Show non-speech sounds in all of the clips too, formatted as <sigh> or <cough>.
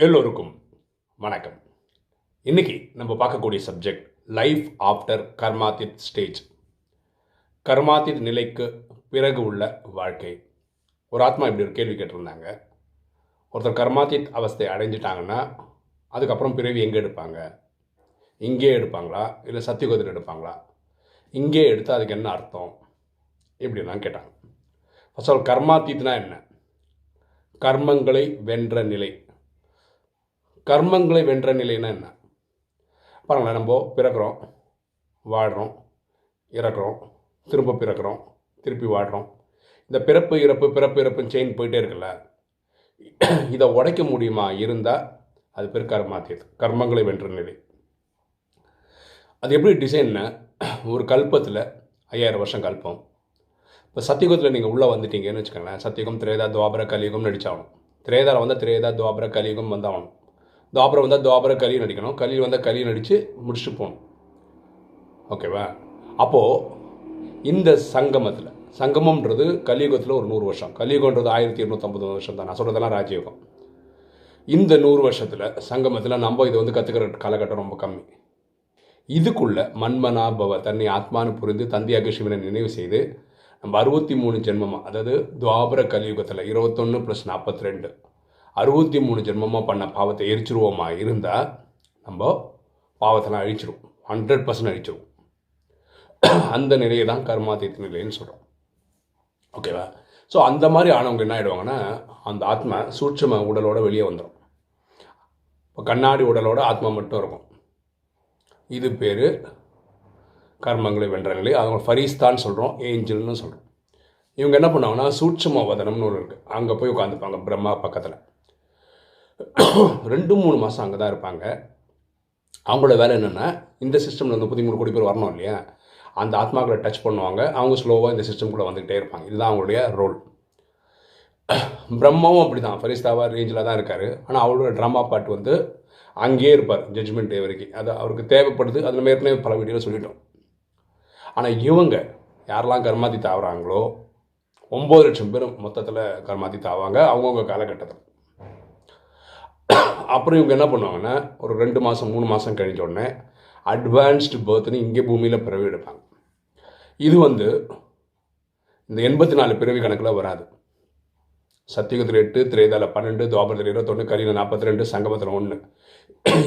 எல்லோருக்கும் வணக்கம். இன்னைக்கு நம்ம பார்க்கக்கூடிய சப்ஜெக்ட் லைஃப் ஆஃப்டர் கர்மாதித் ஸ்டேஜ் கர்மாதித் நிலைக்கு பிறகு உள்ள வாழ்க்கை. ஒரு ஆத்மா இப்படி ஒரு கேள்வி கேட்டிருந்தாங்க. ஒருத்தர் கர்மாதித் அவஸ்தை அடைஞ்சிட்டாங்கன்னா அதுக்கப்புறம் பிறவி எங்கே எடுப்பாங்க? இங்கே எடுப்பாங்களா? இல்லை சத்தியகோதில் எடுப்பாங்களா? இங்கே எடுத்தால் அதுக்கு என்ன அர்த்தம்? இப்படிலாம் கேட்டாங்க. ஃபர்ஸ்ட் ஆல் கர்மாதீத்னா என்ன? கர்மங்களை வென்ற நிலை. கர்மங்களை வென்ற நிலைன்னா என்ன? பாருங்களேன் நம்ம பிறக்கிறோம் வாடுறோம் இறக்குறோம் திரும்ப பிறக்கிறோம் திருப்பி வாடுறோம். இந்த பிறப்பு இறப்பு பிறப்பு இறப்புன்னு செயின் போயிட்டே இருக்குல்ல? <clears throat> இதை உடைக்க முடியுமா? இருந்தால் அது பேர் கர்மாத்தியது கர்மங்களை வென்ற நிலை. அது எப்படி டிசைன்னா <clears throat> ஒரு கல்பத்தில் ஐயாயிரம் வருஷம் கல்பம். இப்போ சத்தியுகத்தில் நீங்கள் உள்ளே வந்துட்டீங்கன்னு வச்சுக்கோங்களேன் சத்தியகம் திரேதா துவாபர கலியுகம் நடிச்சாகணும். திரேதாவில் வந்தால் திரேதா துவாபர கலியுகம் வந்தாகணும். துவாபரம் வந்தால் துவாபர கலி நடிக்கணும். கலியில் வந்தால் கலி நடித்து முடிச்சுட்டு போகணும். ஓகேவா அப்போது இந்த சங்கமத்தில் சங்கமம்ன்றது கலியுகத்தில் ஒரு நூறு வருஷம். கலியுகன்றது ஆயிரத்தி இருநூற்றம்பது வருஷம் தான். நான் சொல்கிறதெல்லாம் ராஜயோகம். இந்த நூறு வருஷத்தில் சங்கமத்தில் நம்ம இதை வந்து கற்றுக்கிற காலகட்டம் ரொம்ப கம்மி. இதுக்குள்ள மன்மனாபவ தன்னை ஆத்மானு புரிந்து தந்தையாக சிவனை நினைவு செய்து நம்ம அறுபத்தி மூணு ஜென்மமாக அதாவது துவாபர கலியுகத்தில் இருபத்தொன்று ப்ளஸ் நாற்பத்தி ரெண்டு. அறுபத்தி மூணு ஜென்மமாக பண்ண பாவத்தை எரிச்சிருவோமா இருந்தால் நம்ம பாவத்தெல்லாம் அழிச்சிரும். Hundred percent அழிச்சிரும். அந்த நிலையை தான் கர்மாதீத்த நிலைன்னு சொல்கிறோம் ஓகேவா ஸோ அந்த மாதிரி ஆனவங்க என்ன ஆகிடுவாங்கன்னா அந்த ஆத்மா சூட்சம உடலோட வெளியே வந்துடும் இப்போ கண்ணாடி உடலோட ஆத்மா மட்டும் இருக்கும். இது பேர் கர்மங்களை வென்ற நிலை. அவங்க ஃபரீஸ்தான் சொல்கிறோம் ஏஞ்சல்னு சொல்கிறோம் இவங்க என்ன பண்ணுவாங்கன்னா சூட்சம வதனம்னு ஒரு இருக்குது அங்கே போய் உட்காந்துப்பாங்க பிரம்மா பக்கத்தில். ரெண்டு மூணு மாதம் அங்கே தான் இருப்பாங்க. அவங்களோட வேலை என்னென்னா இந்த சிஸ்டமில் முப்பத்தி மூணு கோடி பேர் வரணும் இல்லையா? அந்த ஆத்மாக்களை டச் பண்ணுவாங்க. அவங்க ஸ்லோவாக இந்த சிஸ்டம்குள்ளே வந்துக்கிட்டே இருப்பாங்க. இதுதான் அவங்களுடைய ரோல் பிரம்மாவும் அப்படி தான் ஃபரிஸ்தாவா ரேஞ்சில் தான் இருக்கார். ஆனால் அவரோட ட்ராமா பாட்டு வந்து அங்கேயே இருப்பார் ஜட்ஜ்மெண்ட் டே வரைக்கும். அது அவருக்கு தேவைப்படுது. அதில் ஏற்கனவே பல வீடியோவில் சொல்லிட்டோம். ஆனால் இவங்க யாரெல்லாம் கர்மாதி ஆகுறாங்களோ ஒம்பது லட்சம் பேர் மொத்தத்தில் கர்மாதி தாவாங்க அவங்கவுங்க காலகட்டத்தில். அப்புறம் இவங்க என்ன பண்ணுவாங்கன்னா ஒரு ரெண்டு மாதம் மூணு மாதம் கழிஞ்ச உடனே அட்வான்ஸ்டு பர்த்னு இங்கே பூமியில் பிறவி எடுப்பாங்க. இது வந்து இந்த எண்பத்தி நாலு பிறவி கணக்கில் வராது. சத்தியுகத்தில் எட்டு திரேதால பன்னெண்டு துவாபரத்தில் இருபத்தொன்று கரியில் நாற்பத்தி ரெண்டு சங்கமத்தில் ஒன்று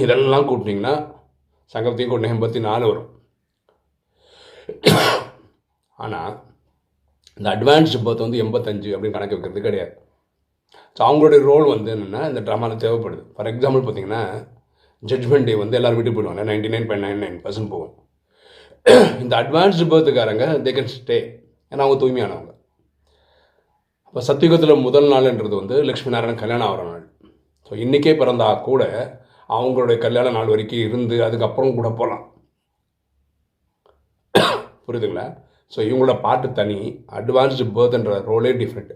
இதெல்லாம் கூட்டினீங்கன்னா சங்கமத்தையும் கொண்டு எண்பத்தி நாலு வரும். ஆனால் இந்த அட்வான்ஸ்டு பர்த் வந்து எண்பத்தஞ்சு அப்படின்னு கணக்கு வைக்கிறது கிடையாது. ஸோ அவங்களுடைய ரோல் வந்து என்னென்னா இந்த ட்ராமாவில் தேவைப்படுது. ஃபார் எக்ஸாம்பிள் பார்த்தீங்கன்னா ஜட்மெண்ட் டே வந்து எல்லோரும் வீட்டுக்கு போயிடுவாங்க. Ninety nine point nine nine percent போகும். <clears throat> இந்த அட்வான்ஸ்டு பர்த்துக்காரங்க தே கேன் ஸ்டே ஏன்னா அவங்க தூய்மையானவங்க. அப்போ சத்தியுகத்தில் முதல் நாள்ன்றது வந்து லக்ஷ்மி நாராயணன் கல்யாணம் ஆகிற நாள். ஸோ இன்றைக்கே பிறந்தா கூட அவங்களுடைய கல்யாண நாள் வரைக்கும் இருந்து அதுக்கப்புறம் கூட போகலாம். <clears throat> புரியுதுங்களா? ஸோ இவங்களோட பாட்டு தனி. அட்வான்ஸ்டு பேர்த்ன்ற ரோலே டிஃப்ரெண்ட்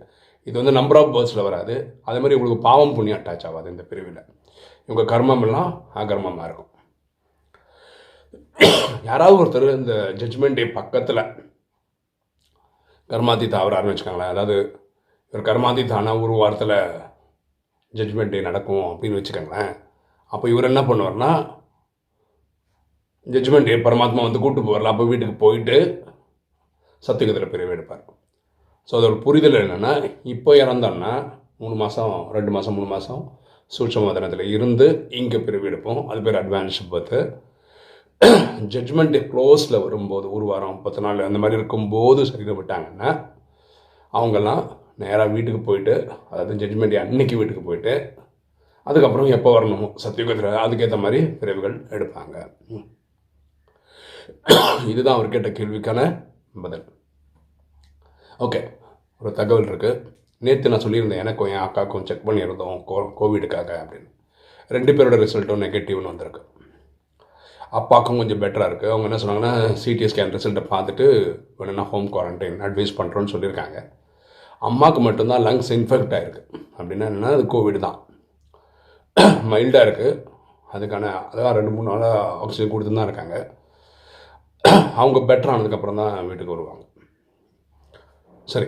இது வந்து நம்பர் ஆஃப் பேர்ஸில் வராது. அதே மாதிரி உங்களுக்கு பாவம் புண்ணியம் அட்டாச் ஆகாது இந்த பிரிவில். இவங்க கர்மம் எல்லாம் அகர்மமாக இருக்கும். யாராவது ஒருத்தர் இந்த ஜட்ஜ்மெண்ட் டே பக்கத்தில் கர்மாதி ஆகிறாருன்னு வச்சுக்கோங்களேன். அதாவது இவர் கர்மாதி தானா ஒரு வாரத்தில் ஜட்ஜ்மெண்ட் டே நடக்கும் அப்படின்னு வச்சுக்கோங்களேன். அப்போ இவர் என்ன பண்ணுவார்னா ஜட்ஜ்மெண்ட் டே பரமாத்மா வந்து கூட்டு போவார்ல அப்போ வீட்டுக்கு போயிட்டு சத்தியகத்தில் பிரிவு எடுப்பார். ஸோ அதோட புரிதல் என்னென்னா இப்போ இறந்தோன்னா மூணு மாதம் ரெண்டு மாதம் மூணு மாதம் சூட்சமதனத்தில் இருந்து இங்கே பிரிவு எடுப்போம். அது பேர் அட்வான்ஸ் பத்து ஜட்ஜ்மெண்ட் க்ளோஸில் வரும்போது ஒரு வாரம் பத்து நாள் அந்த மாதிரி இருக்கும்போது சரீரம் விட்டாங்கன்னா அவங்கெல்லாம் நேராக வீட்டுக்கு போயிட்டு அதாவது ஜட்ஜ்மெண்ட் அன்னைக்கு வீட்டுக்கு போயிட்டு அதுக்கப்புறம் எப்போ வரணுமோ? சத்தியுகத்தில் அதுக்கேற்ற மாதிரி பிரிவுகள் எடுப்பாங்க. இதுதான் அவர் கேட்ட கேள்விக்கான பதில். ஓகே ஒரு தகவல் இருக்குது நேற்று நான் சொல்லியிருந்தேன் எனக்கும் என் அக்காவுக்கும் செக் பண்ணியிருந்தோம் கோ கோவிடுக்காக அப்படின்னு. ரெண்டு பேரோட ரிசல்ட்டும் நெகட்டிவ்னு வந்திருக்கு. அப்பாவுக்கும் கொஞ்சம் பெட்டராக இருக்குது அவங்க என்ன சொன்னாங்கன்னா சிடி ஸ்கேன் ரிசல்ட்டை பார்த்துட்டு வேணும்னா ஹோம் குவாரண்டைன் அட்வைஸ் பண்ணுறோன்னு சொல்லியிருக்காங்க. அம்மாவுக்கு மட்டும்தான் லங்ஸ் இன்ஃபெக்ட் ஆகிருக்கு அப்படின்னா என்னென்னா அது கோவிட் தான். மைல்டாக இருக்குது அதுக்கான அதான் ரெண்டு மூணு நாளாக ஆக்சிஜன் கொடுத்து தான் இருக்காங்க. அவங்க பெட்டர் ஆனதுக்கப்புறம் தான் வீட்டுக்கு வருவாங்க. சரி.